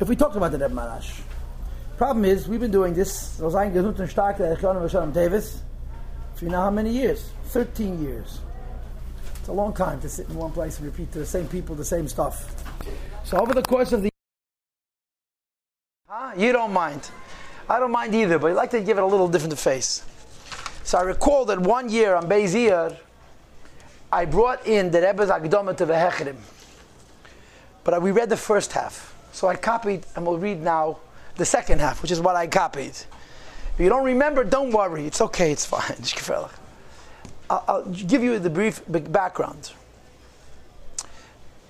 if we talked about the Rebbe Marash. Problem is, we've been doing this, for you know how many years? 13 years. It's a long time to sit in one place and repeat to the same people the same stuff. So over the course of the huh? you don't mind. I don't mind either, but I'd like to give it a little different face. So I recall that one year on Beizir, I brought in the Rebbe's Agdoma to the Hecherim. But we read the first half. So I copied, and we'll read now the second half, which is what I copied. If you don't remember, don't worry. It's okay, it's fine. I'll, I'll give you the brief background.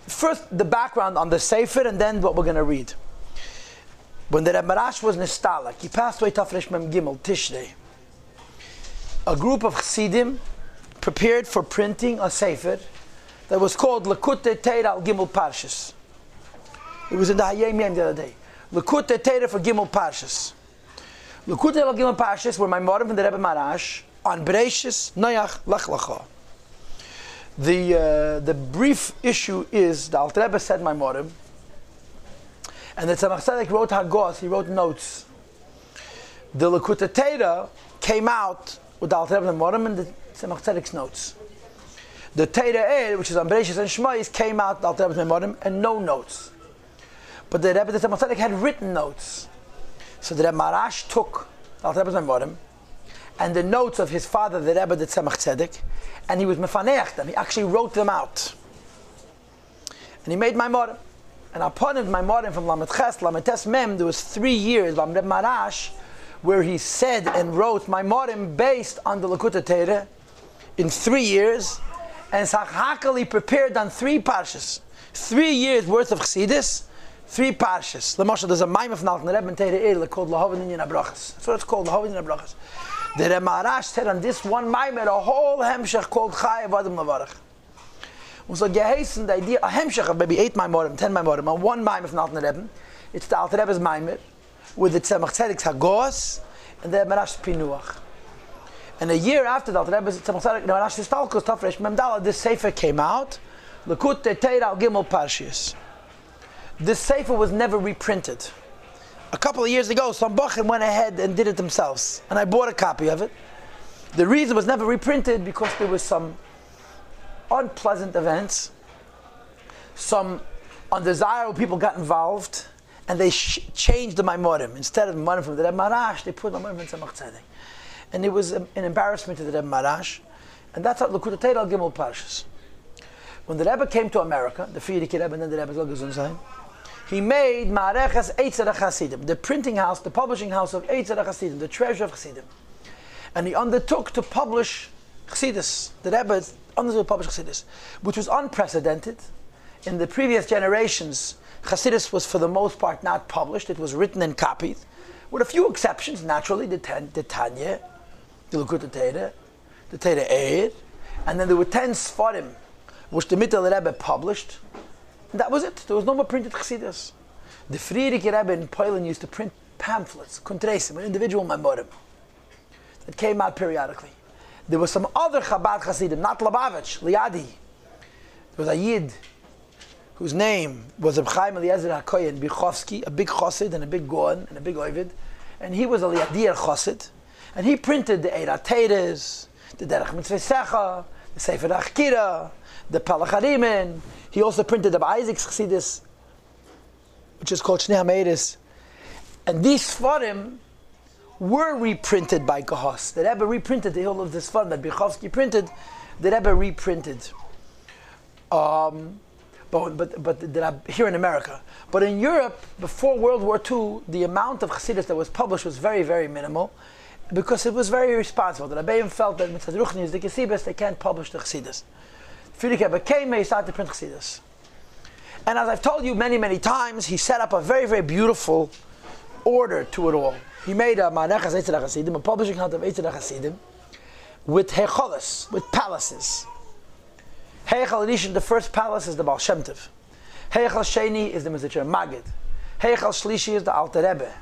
First, the background on the Sefer, and then what we're going to read. When the Rebbe Marash was Nistalik, he passed away Tafresh Mem Gimel, Tishrei. A group of Chassidim prepared for printing a Sefer that was called Lakute Teir al Gimel Parshas. It was in the Hayom Yom the other day. Lakute Teir for Gimel Parshas. Lakute al Gimel Parshas were my mother from the Rebbe Marash on Bereshis Noach Lech Lecha. The, uh, the brief issue is the Alter Rebbe said my morim, and the Tzemach Tzedek wrote Hagos, he wrote notes. The Lakute Teira came out with the Alter Rebbe and morim and the Tzemach Tzedek's notes. The Teira which is on Bereshis and Shmois, came out the Alter Rebbe's morim and no notes. But the Rebbe, the Tzemach had written notes. So the Rebbe Marash took Alter Rebbe's and the notes of his father, the Rebbe, the Tzemach Tzedek, and he was mefaneach them. He actually wrote them out. And he made my morim. And upon him, my morim from Lamed Ches, Lamed Tes Mem, there was three years, Lamed Marash, where he said and wrote my morim based on the Lakuta Tere in three years. And Sachakali prepared on three parshas. Three years worth of chassidus, three parshas. Lemosha, there's a maim of Naltan Rebbe and Tere called Lahovin in Abrachas. That's what it's called, Lahovin in Abrachas. The Remarash said on this one Maimer, a whole Hemshech called Chayav Adam Lavarach. So geheißen, the idea, a Hemshech of maybe eight Maimerim, ten Maimerim, and one Maimer from Alten Rebbe, it's the Alten Rebbe's Maimer, with the Tzemach Tzedek's Hagos, and the Remarash Pinuach. And a year after the Alten Rebbe's Tzemach Tzedek, the Remarash Stalkos Tafresh Memdala, this Sefer came out, Lekut Teir Al Gimel Parshias. This Sefer was never reprinted a couple of years ago, some Bachim went ahead and did it themselves, and I bought a copy of it. The reason it was never reprinted because there was some unpleasant events, some undesirable people got involved, and they sh- changed the Maimorim. Instead of Maimorim from the Reb Marash, they put Maimorim in Tzemach Tzedek. And it was an embarrassment to the Reb Marash, and that's how Lakuta Teira Gimel Parshas. When the Rebbe came to America, the Frierdiker Rebbe and then the Rebbe Zol he made Ma'areches Eitzera Chasidim, the printing house, the publishing house of Eitzera Chasidim, the treasure of Chasidim. And he undertook to publish Chassidus, the Rebbe undertook to publish Chassidus, which was unprecedented. In the previous generations, Chassidus was for the most part not published, it was written and copied, with a few exceptions, naturally, the, ten, the Tanya, the Likut Teire, the Teire Eir, and then there were ten Sfarim, which the Mittel Rebbe published, that was it. There was no more printed Chassidus. The Frierdiker Rebbe in Poland used to print pamphlets, Kuntresim, an individual memorim, that came out periodically. There was some other Chabad Chassidim, not Lubavitch, Liadi. There was a Yid whose name was Chaim Eliezer HaKoyen Bichovsky, a big Chassid and a big Goan and a big Ovid. And he was a Liadir Chassid. And he printed the Eira Teres, the Derech Mitzvosecha, the Sefer Achkira, the Palacharimin, he also printed the Isaac's Chassidus, which is called Shnei HaMeiris. And these Sfarim were reprinted by Kehos. The Rebbe reprinted the whole of this Sfarim that Bichovsky printed, the Rebbe reprinted. Um, but, but, but here in America. But in Europe, before World War II, the amount of Chassidus that was published was very, very minimal because it was very irresponsible. The Rebbeim felt that Ruchni is the Kesibas, they can't publish the Chassidus. Frierdiker became he started to print Chassidus. And as I've told you many, many times, he set up a very, very beautiful order to it all. He made a Manechas Eitzah Chassidim, a publishing house of Eitzah Chassidim, with Hecholis, with palaces. Heichal Rishon, the first palace is the Baal Shem Tov. Heichal Sheni is the Mezritcher Maggid. Heichal Shlishi is the Alter Rebbe.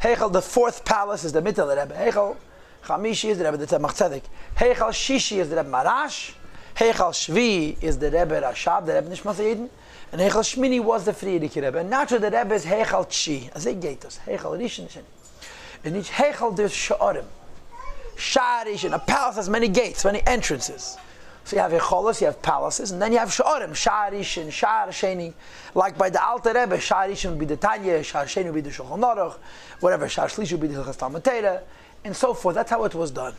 Heichal, the fourth palace is the Mittel Rebbe. Heichal Chamishi is the Rebbe, the Tzemach Tzedek. Heichal Shishi is the Rebbe Marash. Heichal Shvi is the Rebbe Rashab, the Rebbe Nishmas Eden. And Heichal Shmini was the Frierdiker Rebbe. And naturally the Rebbe is Heichal Chi. As they gate us. Heichal Rishon. In each Heichal there's Sha'arim. Sharish, and a palace has many gates, many entrances. So you have Echolos, you have palaces, and then you have Sha'arim, Sharish and Shar Sheni. Like by the Alter Rebbe, Sharish would be the Tanya, Shar Sheni would be the Shulchan Aruch, whatever, Shar Shlish would be the Hilchas and so forth. That's how it was done.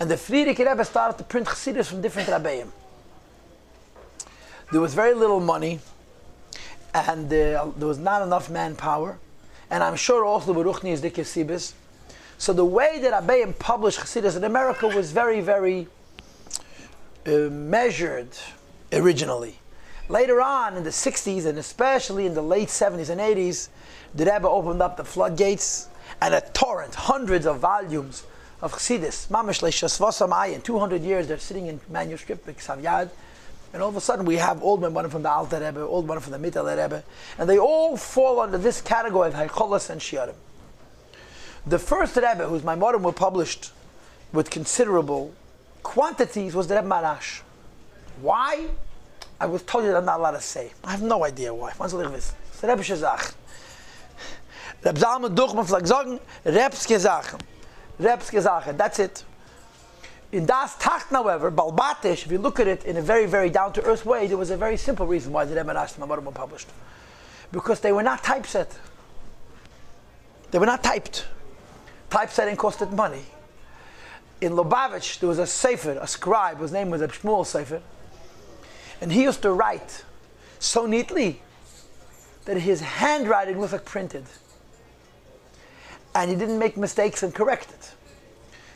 And the Frierdiker Rebbe started to print Chassidus from different Rabbeim. There was very little money, and uh, there was not enough manpower, and I'm sure also the Baruchni is the Kesibis. So the way that Rabbeim published Chassidus in America was very, very uh, measured originally. Later on, in the 60s, and especially in the late 70s and 80s, the Rebbe opened up the floodgates, and a torrent, hundreds of volumes of Chassidus, Mamish Leishasvasam 200 years, they're sitting in manuscript, Yad, and all of a sudden we have old men from the Alter Rebbe, old one from the Mittel Rebbe, and they all fall under this category of Haycholas and Shiarim. The first Rebbe, whose Maimorim were published with considerable quantities, was the Rebbe Maharash. Why? I was told you that I'm not allowed to say. I have no idea why. Ich wissen? Das ist Rebbe'sche Sache. Reb Zalman Duchman vielleicht sagen, Rebske Sachen. That's it. In Das Tacht, however, Balbatish, if you look at it in a very, very down-to-earth way, there was a very simple reason why the Rebbe and Maimorim were published. Because they were not typeset. They were not typed typesetting costed money. In Lubavitch, there was a sefer, a scribe, whose name was a Shmuel Sefer, and he used to write so neatly that his handwriting was like printed. And he didn't make mistakes and correct it.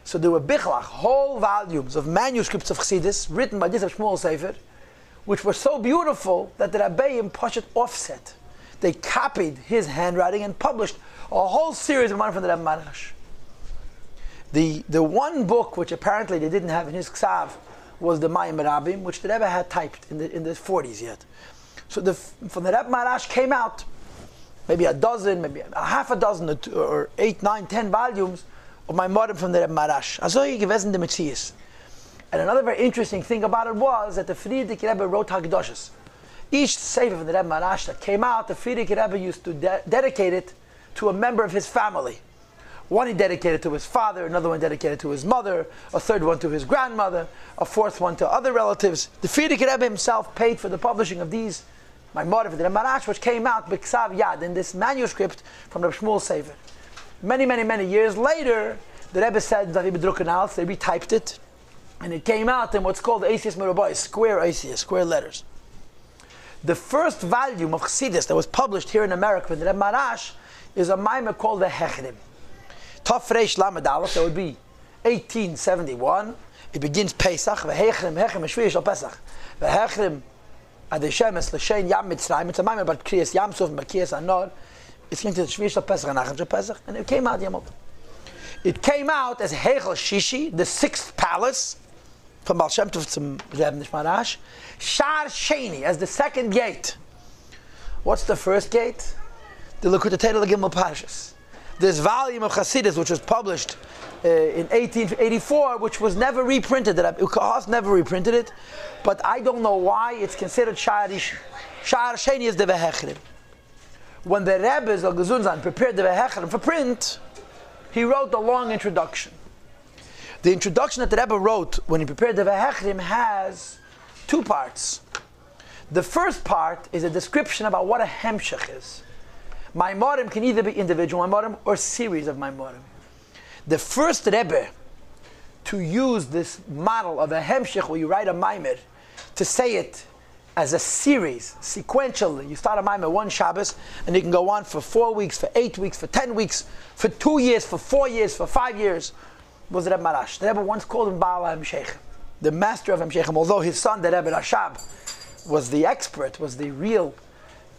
So there were bichlach, whole volumes of manuscripts of Chassidus written by this Shmuel Sefer, which were so beautiful that the Rabbeim Pashat offset. They copied his handwriting and published a whole series of money from the Rebbe Maharash. The, the one book which apparently they didn't have in his Ksav was the Mayim Rabim, which the Rebbe had typed in the, in the 40s yet. So the, from the Rebbe Maharash came out maybe a dozen, maybe a half a dozen, or, two, or eight, nine, ten volumes of my modern from the Rebbe Maharash. Also, gewesen the Metzias. And another very interesting thing about it was that the Frierdiker Rebbe wrote Hagdoshes. Each sefer from the Rebbe Maharash that came out, the Frierdiker Rebbe used to de- dedicate it to a member of his family. One he dedicated to his father, another one dedicated to his mother, a third one to his grandmother, a fourth one to other relatives. The Frierdiker Rebbe himself paid for the publishing of these, my mother, the Marash, which came out B'Ksav Yad in this manuscript from the Shmuel Sefer. Many, many, many years later, the Rebbe said that he bedrucken out, they retyped it, and it came out in what's called the Asius Merabai, square Asius, square letters. The first volume of Chassidus that was published here in America in the Marash is a mimer called the Hechrim. Tafresh Lamed that would be 1871. It begins Pesach, Vehechrim, Hechrim, Shvir Shal Pesach. Vehechrim, Adeshemes, L'Shein, Yam Mitzrayim. It's a mimer about Kriyas Yam Suf, about Anor. It's linked to Shvir Shal Pesach, Anachem Shal Pesach. And it came out Yamot. It came out as Hechel Shishi, the sixth palace, from Baal Shem Tov to Reb Nishmarash. Shar Sheni, as the second gate. What's the first gate? The Torah Gimel Parshas this volume of Hasidus, which was published uh, in 1884, which was never reprinted. That Ukahas never reprinted it, but I don't know why it's considered Sha'ar Sheni is the Vehechrim. When the Rebbe's of prepared the Vehechrim for print, he wrote a long introduction. The introduction that the Rebbe wrote when he prepared the Vehechrim has two parts. The first part is a description about what a Hemshech is. Maimorim can either be individual Maimorim or series of Maimorim. The first Rebbe to use this model of a Hemshech where you write a Maimir to say it as a series, sequentially. You start a Maimir one Shabbos and you can go on for four weeks, for eight weeks, for ten weeks, for two years, for four years, for five years, was Rebbe Maharash. The Rebbe once called him Baal Hemshech, the master of Hemshechim, although his son, the Rebbe Rashab, was the expert, was the real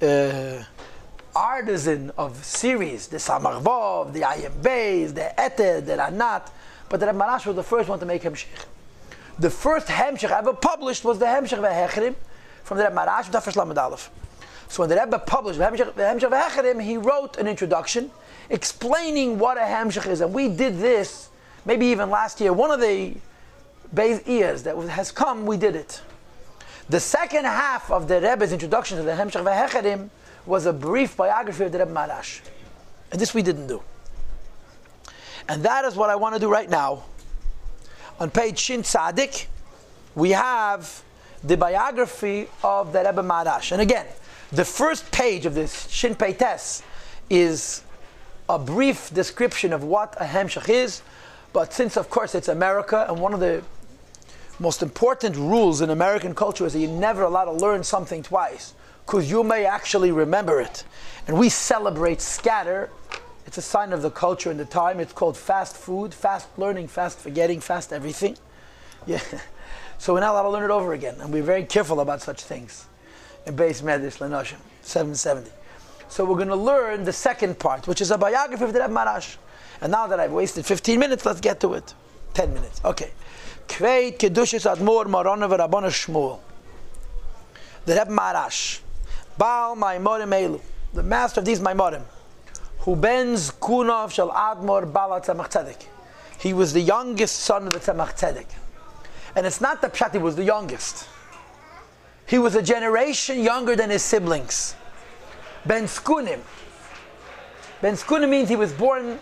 uh, artisan of series, the Samarvov, the Ayim Beis, the Eted, the Ranat, but the Rebbe was the first one to make Hemshech. The first Hemshech ever published was the Hemshech Vehechrim from the Maharash, the first Lamed Aleph. So when the Rebbe published the Hemshech Vehechrim, he wrote an introduction explaining what a Hemshech is. And we did this, maybe even last year, one of the Beis ears that has come, we did it. The second half of the Rebbe's introduction to the Hemshech Vehecherim was a brief biography of the Rebbe Maharash. And this we didn't do. And that is what I want to do right now. On page Shin Tzadik, we have the biography of the Rebbe Maharash. And again, the first page of this Shin Peites is a brief description of what a Hemshech is. But since, of course, it's America, and one of the most important rules in American culture is that you're never allowed to learn something twice, because you may actually remember it. And we celebrate scatter. It's a sign of the culture and the time. It's called fast food, fast learning, fast forgetting, fast everything. Yeah. So we're not allowed to learn it over again, and we're very careful about such things. In base Medish Lenoshim, 770. So we're going to learn the second part, which is a biography of the Rebbe Maharash. And now that I've wasted 15 minutes, let's get to it. 10 minutes. Okay. Kveit Kedushis Admor Marona Rabbana Shmuel. The Rebbe Maharash. Baal Maimorim Elu. The master of these Maimorim. Who bends Kunov Shal Admor Bala Tzemach Tzedek. He was the youngest son of the Tzemach Tzedek. And it's not that Pshat he was the youngest. He was a generation younger than his siblings. Ben Skunim. Ben Skunim means he was born,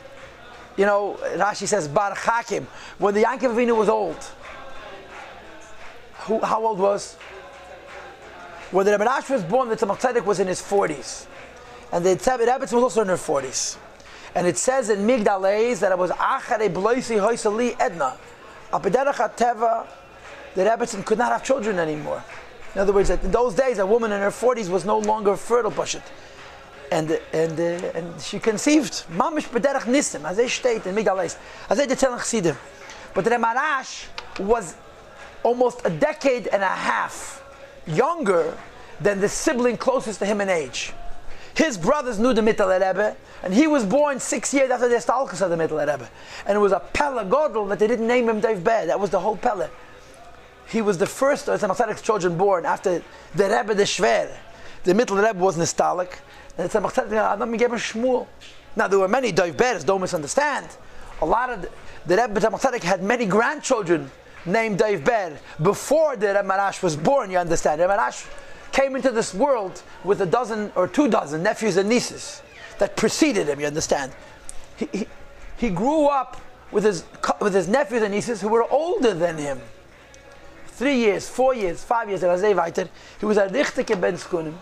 you know, Rashi says Bar Hakim, when the Yankov was old. Who, how old was? When the Rebbe Ash was born, the Tzemach Tzedek was in his 40s. And the Rebbe was also in her 40s. And it says in Migdal that it was Achare Bloisi Hoysali Edna. Apederach Teva, the Rebbetzin could not have children anymore. In other words, in those days, a woman in her 40s was no longer fertile, Pashit. And, and, uh, and she conceived. Mamish Bederach Nisim, as they state in Migdal. As they tell Chassidim. But the Marash was almost a decade and a half younger than the sibling closest to him in age. His brothers knew the Mittel Rebbe, and he was born six years after the Stalkus of the Mittel Rebbe. And it was a Pella Godel that they didn't name him Dave Bed. That was the whole Pella. He was the first of Tzemach children born after the Rebbe the Shver. The Mittel Rebbe was Nistalik, and the Tzemach Tzedek gave him Shmuel. Now there were many Dave Beds, don't misunderstand. A lot of the, the Rebbe Tzemach had many grandchildren named Dave Ber before the Rebbe Marash was born, you understand. Rebbe Marash came into this world with a dozen or two dozen nephews and nieces that preceded him, you understand. He, he, he grew up with his, with his nephews and nieces who were older than him. Three years, four years, five years, he was a Richtike Ben Skunim.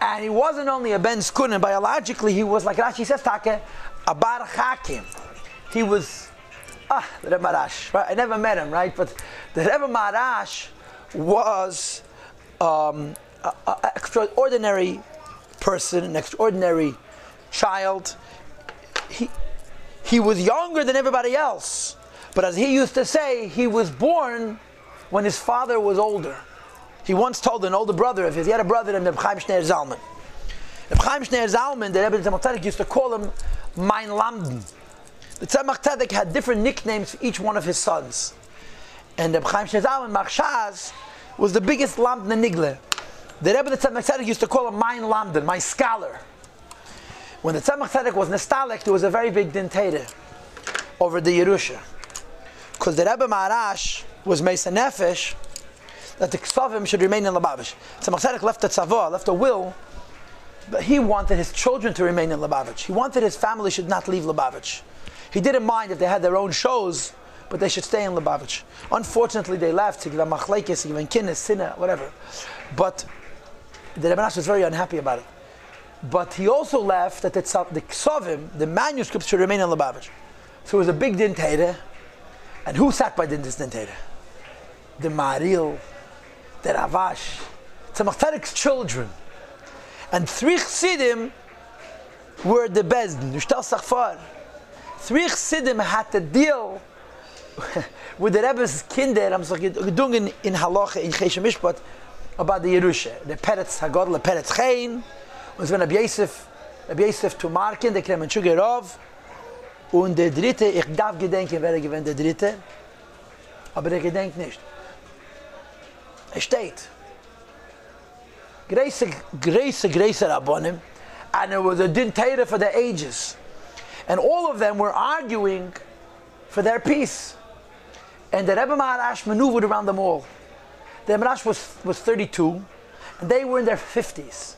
And he wasn't only a Ben Skunim, biologically, he was, like Rashi says, Take, a Bar Hakim. He was, ah, the Rebbe Marash, right? I never met him, right? But the Rebbe Marash was um, an extraordinary person, an extraordinary child. He, he was younger than everybody else. But as he used to say, he was born when his father was older. He once told an older brother of his, he had a brother named Chaim Shneir Zalman. Chaim Shneir Zalman, the Rebbe Tzedek used to call him Mein Lamden. The Tzemach Tzedek had different nicknames for each one of his sons. And Reb Chaim Shneir Zalman, Machshaz, was the biggest Lamden Nigle. The Rebbe the Tzemach Tzedek used to call him Mein Lamden, my scholar. When the Tzemach Tzedek was nostalgic, there was a very big dintata over the Yerusha. Because the Rebbe Maharash was Mesa Nefesh, that the Ksavim should remain in Lubavitch. Tzemach Tzedek left a tzavah, left a will, but he wanted his children to remain in Lubavitch. He wanted his family should not leave Lubavitch. He didn't mind if they had their own shows, but they should stay in Lubavitch. Unfortunately, they left whatever. But the Rebbe was very unhappy about it. But he also left that the, ksavim, the manuscripts, should remain in Lubavitch. So it was a big din And who sat by this din The Maril, the Ravash, Tzemach children. And three chassidim were the Bezdin, Nushtal Sachfar. Three chassidim had to deal with the Rebbe's kinder, I'm doing in Halacha, in Chesha Mishpat, about the Yerusha. The Peretz Hagodl, the Peretz Chain, was when Rabbi Yosef, Rabbi Yosef to Markin, der Kremen Shugerov, und der dritte, ich darf gedenken, wer gewinnt der dritte, aber er gedenkt nicht. Er steht. Grace, grace, grace Rabbonim, and it was a din for the ages. And all of them were arguing for their peace. And the Rebbe Maharash maneuvered around them all. The Marash was, was 32, and they were in their 50s.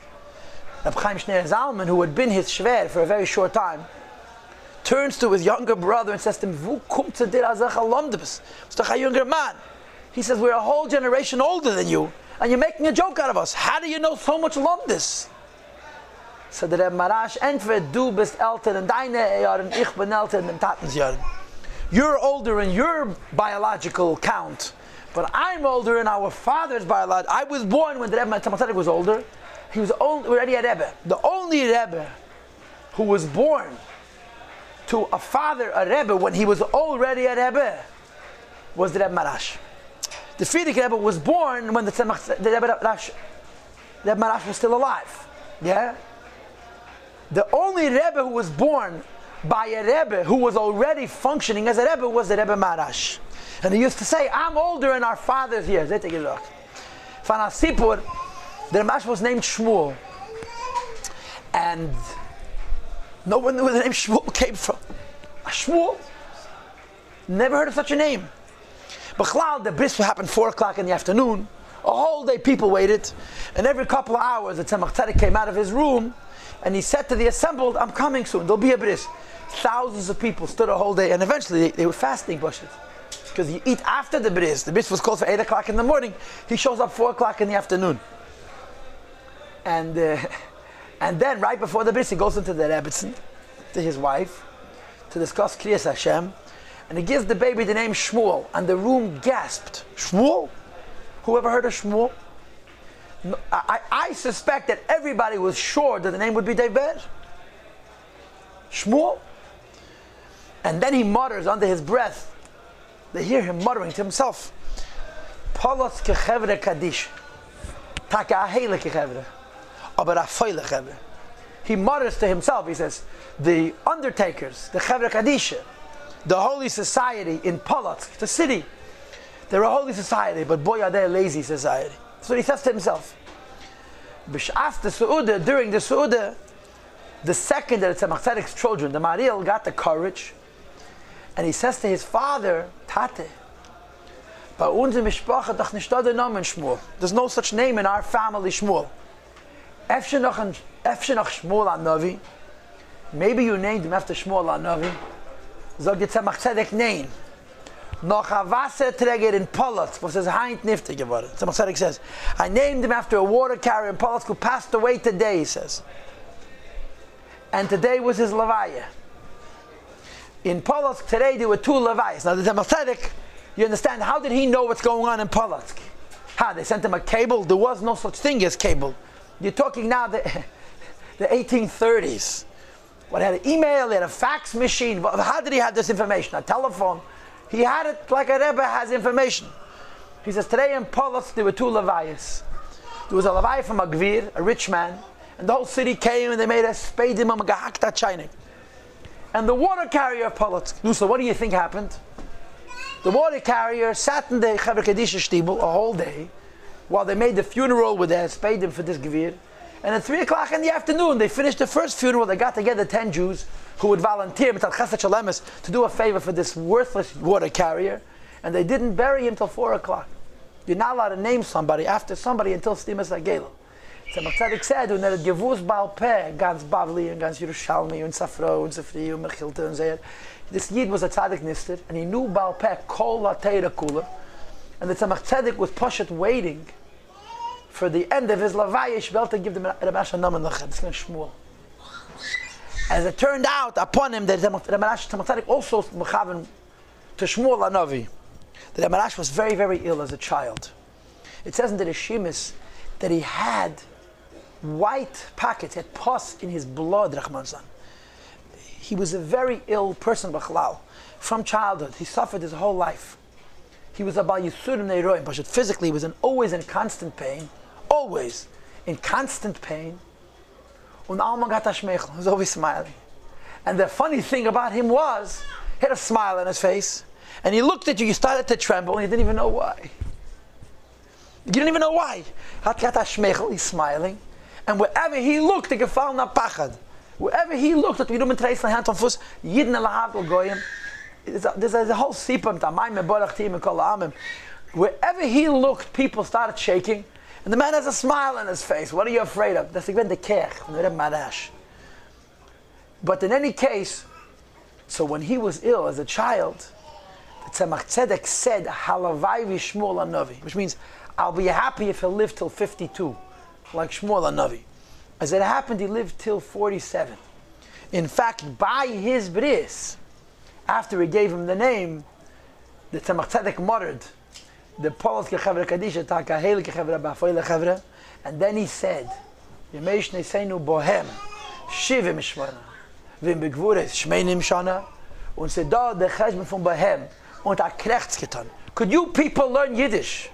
Reb Chaim Zalman, who had been his shver for a very short time, turns to his younger brother and says to him, dir als a younger man. He says, we're a whole generation older than you, and you're making a joke out of us. How do you know so much Lomdes? So der Reb Marash, entweder du bist älter in deine eh, Jahren, ich bin älter in den Tatens Jahren. You're older in your biological count, but I'm older in our father's biological. I was born when the Rebbe Tzemach was older. He was only, already a Rebbe. The only Rebbe who was born to a father, a Rebbe, when he was already a Rebbe, was the Rebbe Marash. The Frierdiker Rebbe was born when the, Tzemach, the Rebbe Marash, Rebbe Marash was still alive. Yeah? The only Rebbe who was born by a Rebbe who was already functioning as a Rebbe was the Rebbe Marash. And he used to say, I'm older in our father's years. Van Asipur, the Ramash was named Shmuel. And no one knew where the name Shmuel came from. A Shmuel? Never heard of such a name. But the bris would happen 4 o'clock in the afternoon. A whole day people waited. And every couple of hours, the Tzemach came out of his room and he said to the assembled, I'm coming soon. There'll be a bris. Thousands of people stood a whole day and eventually they, they were fasting bushes. Because you eat after the bris. The bris was called for 8 o'clock in the morning. He shows up 4 o'clock in the afternoon. And, uh, and then right before the bris, he goes into the Rebbitzin to his wife to discuss Kriyas Hashem. And he gives the baby the name Shmuel. And the room gasped. Shmuel? Whoever heard of Shmuel? I, I, suspect that everybody was sure that the name would be David. Shmuel. And then he mutters under his breath. They hear him muttering to himself. Palos kechevre kadish. Taka ahele kechevre. Aber chevre. He mutters to himself. He says, the undertakers, the chevre kadisha, the holy society in Polotsk, the city, they're a holy society, but boy are they a lazy society. So he says to himself. The Su'udah, during the Su'udah, the second that it's a Tzedek's children, the Maril, got the courage, and he says to his father, Tate, Name. There's no such name in our family, Shmuel. Efshe Shmuel Navi. Maybe you named him after Shmuel Navi. Sag jetzt Tzemach Tzedek, nein. Noch a Wasserträger in Polotsk, was is heint nifte geworden. Tzedek says, I named him after a water carrier in Polotsk who passed away today, he says. And today was his Levaya. In Polotsk today there were two Levayas. Now the Tzedek, you understand, how did he know what's going on in Polotsk? How, they sent him a cable? There was no such thing as cable. You're talking now the, the 1830s. What had an email, they had a fax machine. How did he have this information? A telephone. He had it like a Rebbe has information. He says, today in Polos there were two Levias. There was a Levi from a Gvir, a rich man, and the whole city came and they made a spadim a gahakta chinik. And the water carrier of Polotsk, so what do you think happened? The water carrier sat in the Chaver Kedisha Stiebel a whole day while they made the funeral with their spadim for this Gvir. And at 3 o'clock in the afternoon, they finished the first funeral. They got together 10 Jews who would volunteer to do a favor for this worthless water carrier. And they didn't bury him till 4 o'clock. You're not allowed to name somebody after somebody until Stimas Agelo. Tzemach Tzedek said, und er gewusst Balpe, ganz Bavli und ganz Yerushalmi und Safro und Safri und Mechilte und Zayed. This Yid was a Tzaddik Nister, and he knew Balpe, Kol La Kula. And the Tzemach Tzedek was Poshet waiting for the end of his Lavayish belt to give them a Ramasha Naman Lachem. Shmuel. As it turned out upon him that the Ramarash Tzadik also mechaven to Shmuel Anavi. The Ramarash was very, very ill as a child. It says in the Rishimis that he had white pockets, had pus in his blood, Rahman He was a very ill person, Bachlal. From childhood, he suffered his whole life. He was a Bal Yisurim Neiroim, but physically he was in, always in constant pain always in constant pain. Was always smiling. And the funny thing about him was, he had a smile on his face, and he looked at you, you started to tremble, and you didn't even know why. You didn't even know why. He's smiling. And wherever he looked, the na pachad. Wherever he looked, at wiederum treis na hand on fuss, yidden ala havdel goyim. There's a, a whole sipam. Wherever he looked, people started shaking. And the man has a smile on his face. What are you afraid of? That's again the kech. But in any case, so when he was ill as a child, the Tzemach Tzedek said, Halavai v'Shmuel Anavi, which means, I'll be happy if he'll live till 52, like Shmuel Anavi. As it happened, he lived till 47. In fact, by his bris, after he gave him the name, the Tzemach Tzedek muttered, the Kechevra Kadisha Taka Lechevra, and then he said, Yemesh Neseinu Bohem, Shivim Vim Begvures Shmeinim Shana, und se da von Bohem, und Krechts getan. Could you people learn Yiddish?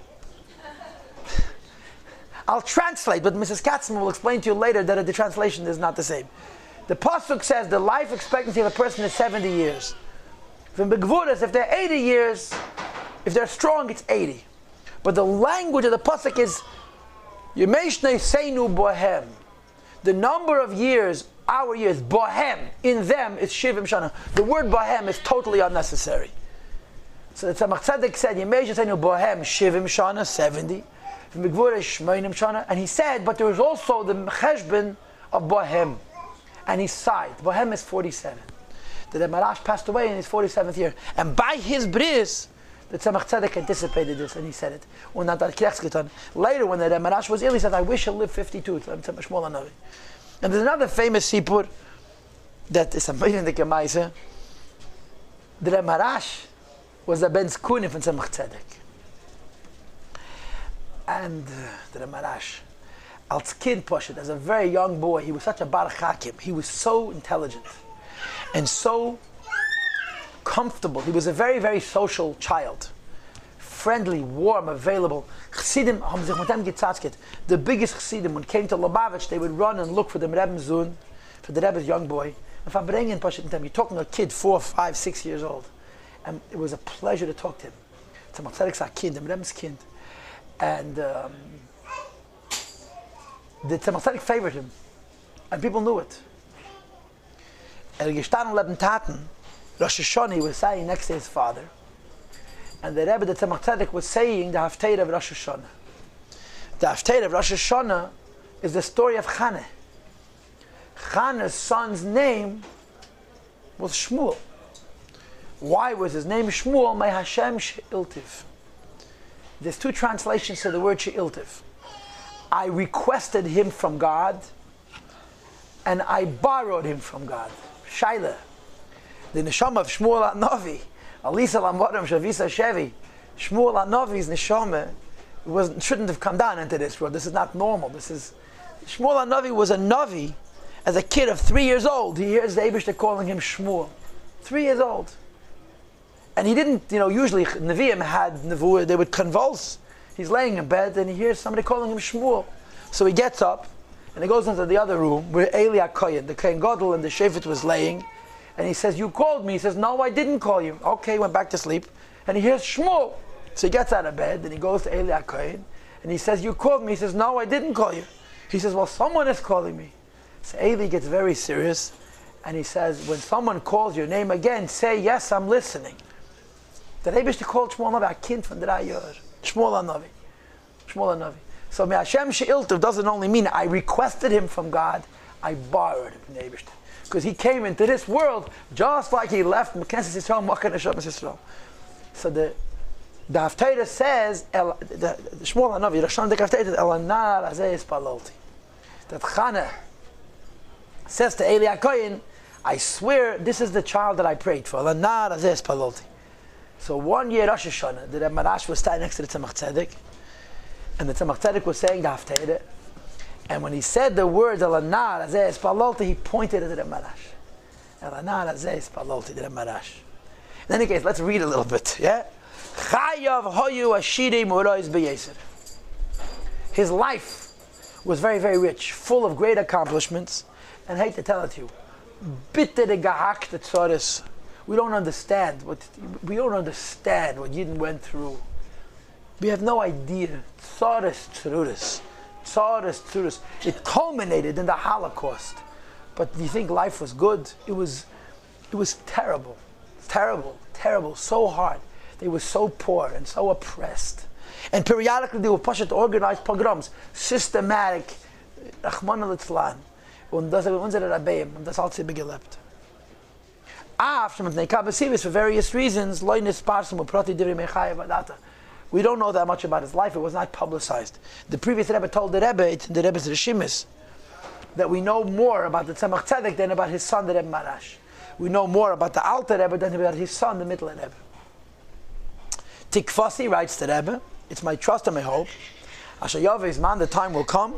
I'll translate, but Mrs. Katzman will explain to you later that the translation is not the same. The Pasuk says the life expectancy of a person is 70 years. If they're 80 years, if they're strong, it's 80. But the language of the Pasuk is Yemeshne Seinu Bohem. The number of years, our years, Bohem, in them is Shivim Shana. The word Bohem is totally unnecessary. So the Tzemach Tzedek said, Yemeshne Seinu Bohem, Shivim Shana, 70. And he said, but there was also the Cheshbon of Bohem. And he sighed. Bohem is 47. The Marash passed away in his 47th year. And by his bris, the Tzemach Tzedek anticipated this and he said it. Later, when the Marash was ill, he said, I wish I lived 52. And there's another famous Sipur that is amazing the Gemaise. The Marash was the Ben Skuni from Tzemach Tzedek and uh, the Marash. Als Kind Poshet, as a very young boy, he was such a bar chakim. He was so intelligent and so comfortable. He was a very, very social child. Friendly, warm, available. The biggest Chassidim, when came to Lubavitch, they would run and look for the Rebbe's Zun, for the Rebbe's young boy. And verbringen Poshet in You're talking to a kid, four, five, six years old. And it was a pleasure to talk to him. Tzemach Tzedek's kind, the Rebbe's kind. And um, the Tzemach favored him. And people knew it. Er gestanden leben Taten. Rosh Hashanah was saying next to his father. And the Rebbe, the Tzemach Tzedek, was saying the Haftarah of Rosh Hashanah. The Haftarah of Rosh Hashanah is the story of Chaneh. Chaneh's son's name was Shmuel. Why was his name Shmuel? My Hashem She'iltiv. There's two translations to the word she'iltiv. I requested him from God, and I borrowed him from God. Shaila. The neshama of Shmuel Navi, Alisa Lamodim Shavisa Shevi, Shmuel Navi's neshama was shouldn't have come down into this world. This is not normal. This is Shmuel Navi was a Navi as a kid of three years old. He hears the Abishta calling him Shmuel. Three years old. And he didn't, you know, usually Nevi'im had Nevuah, they would convulse. He's laying in bed and he hears somebody calling him Shmuel. So he gets up and he goes into the other room where Eli Kohen, the Kohen Gadol and the Shefet was laying. And he says, You called me. He says, No, I didn't call you. Okay, went back to sleep. And he hears Shmuel. So he gets out of bed and he goes to Eli Kohen and he says, You called me. He says, No, I didn't call you. He says, Well, someone is calling me. So Eli gets very serious and he says, When someone calls your name again, say, Yes, I'm listening. Der Rebbe called Shmuel Navi a kind von drei Jahren. Shmuel Navi. Shmuel Navi. So Hashem She'iltiv doesn't only mean I requested him from God, I borrowed from the Because he came into this world just like he left Knesset Yisrael, Makkah Neshem Yisrael. So the the Haftarah says, el, the, the Shmuel Navi, Rashon the Haftarah, El Anar Azeh. That Chana says to Eli HaKoyin, I swear this is the child that I prayed for. El Anar Azeh Palolti. So one year Rosh Hashanah, the Marash was standing next to the Tzemach Tzedek, and the Tzemach Tzedek was saying the Haftarah, and when he said the words Elanar Azeh Espalolti, he pointed at the Marash. Elanar Azeh Espalolti, the Marash. In any case, let's read a little bit. Yeah, Chayav Hoyu Ashiri Murois Beyeser. His life was very, very rich, full of great accomplishments, and I hate to tell it to you, bitte de gehakte Tzoris we don't understand what we don't understand what Yidden went through. We have no idea. Tzaris tzuris. Tzaris tzuris. It culminated in the Holocaust. But do you think life was good? It was it was terrible. Terrible, terrible, so hard. They were so poor and so oppressed. And periodically they were push it to organize pogroms, systematic, Rahman al Und das haben unsere Rabbeim, und das hat sie begelebt. After mit for various reasons, loinis parsum proti divri mechaya vadata. We don't know that much about his life. It was not publicized. The previous Rebbe told the Rebbe, it's in the Rebbe's Rishimis, that we know more about the Tzemach Tzedek than about his son, the Rebbe Marash. We know more about the Alter Rebbe than about his son, the Middle Rebbe. Tikfasi writes to Rebbe, it's my trust and my hope, Asher is man, the time will come,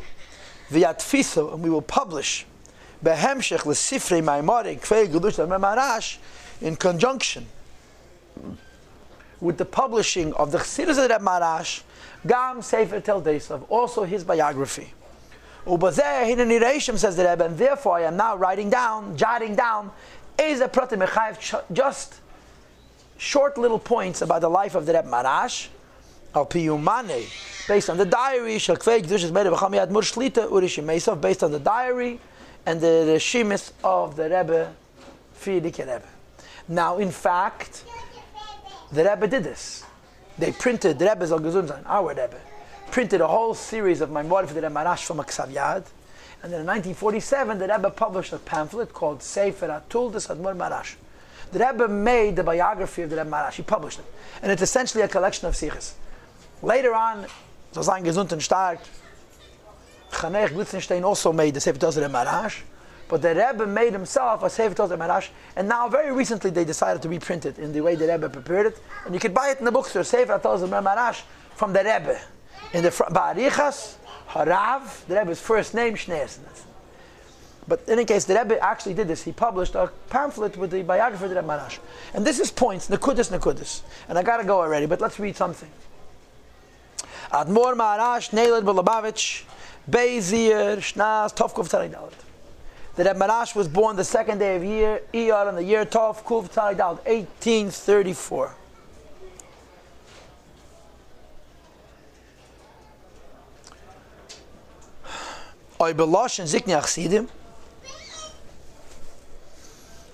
v'yatfisu, and we will publish, behemshech l'sifrei maimarik, kvei gedush Maharash, in conjunction with the publishing of the Chassidus of the Reb Maharash, Gam Sefer Tel Desav, also his biography. Ubazeh Hinan says the Rebbe, and therefore I am now writing down, jotting down, is a Pratim just short little points about the life of the Rebbe Maharash, Al Piyumane, based on the diary, Shalkvei Kedushas Meir B'cham Mur Shlita Urishim Mesav, based on the diary and the Rishimis of the Rebbe, Frierdiker Rebbe. Now, in fact, the Rebbe did this. They printed, the Rebbe Zalgazunzan, our Rebbe, printed a whole series of Maimor for the Rebbe Marash from Aksav. And then in 1947, the Rebbe published a pamphlet called Sefer Atul des Admor Marash. The Rebbe made the biography of the Rebbe Marash. He published it. And it's essentially a collection of sikhs. Later on, Zazan Gesund und Stark, Chanech Glitzenstein also made the Sefer des Marash. But the Rebbe made himself a Sefer Torah Marash, and now very recently they decided to reprint it in the way the Rebbe prepared it. And you can buy it in the bookstore, Sefer Torah Marash, from the Rebbe. In the Ba'arichas, Harav, the Rebbe's first name, Shnees. But in any case, the Rebbe actually did this. He published a pamphlet with the biography of the Rebbe Marash. And this is points, Nekudis, Nekudis. And I gotta go already, but let's read something. Admor Marash, Neilad Bolabavich, Beizir, Shnaz, Tovkov Tzaridalit that Marash was born the second day of year, Iyar, in the year Tov, Kuv Tzadal, 1834. Oy Belosh and Zikni Achsidim,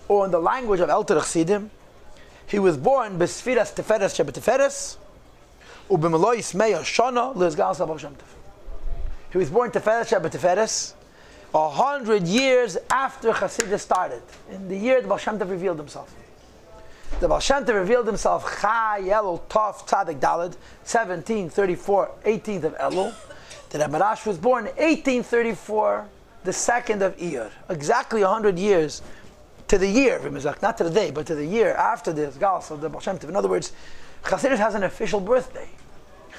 or in the language of Elter Achsidim, he was born Besfiras Teferes Shebet Teferes, Ubemelois Meir Shana Lizgal Sabach Shem He was born Teferes Shebet Teferes, a hundred years after Chassidus started, in the year the Baal Shem Tov revealed himself. The Baal Shem Tov revealed himself Chai Elul Tov Tzadik Dalad, 1734, 18th of Elul. The Marash was born 1834, the second of Iyar, exactly hundred years to the year, not to the day, but to the year after the Gals of the Baal Shem Tov. In other words, Chassidus has an official birthday.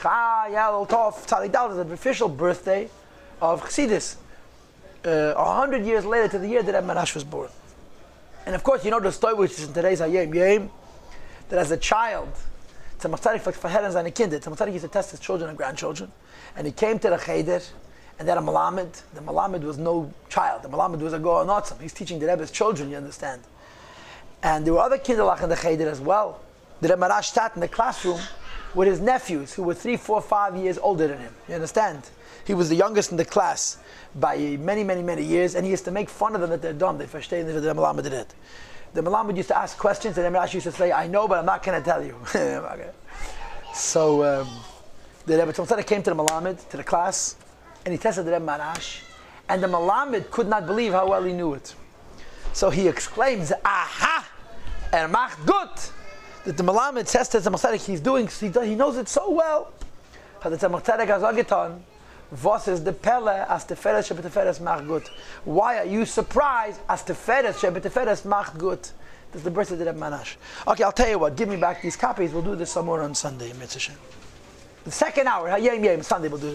Chai Elul Tov Tzadik Dalad is an official birthday of Uh, a hundred years later to the year that Marash was born. And of course, you know the story which is in today's Hayom Yom, that as a child, Tzemach Tzaddik verherren seine Kinder. Tzemach Tzaddik used to test his children and grandchildren. And he came to the Cheder, and then a Malamed. The Malamed was no child. The Malamed was a Goa Notzim. He's teaching the Rebbe's children, you understand. And there were other Kinderlach in the Cheder as well. The Rebbe Marash sat in the classroom with his nephews, who were three, four, five years older than him. You understand? He was the youngest in the class by many, many, many years, and he used to make fun of them that they're dumb. They verstehen nicht, the Malamed did it. The Malamed used to ask questions, and the Rashi used to say, I know, but I'm not going to tell you. so um, the Rebbe Tzomtzadek came to the Malamed, to the class, and he tested the Rebbe Marash, and the Malamed could not believe how well he knew it. So he exclaims, Aha! Er macht gut! That the Malamed says to the Tzomtzadek, he's doing, he does, he knows it so well. Der Tzomtzadek has getan, was is the pele as the feres shebet feres macht gut? Why are you surprised as the feres shebet feres macht gut? That's the birthday of the Manash. Okay, I'll tell you what. Give me back these copies. We'll do this some more on Sunday, Mitzvah. The second hour, Yom Yom, Sunday, we'll do this.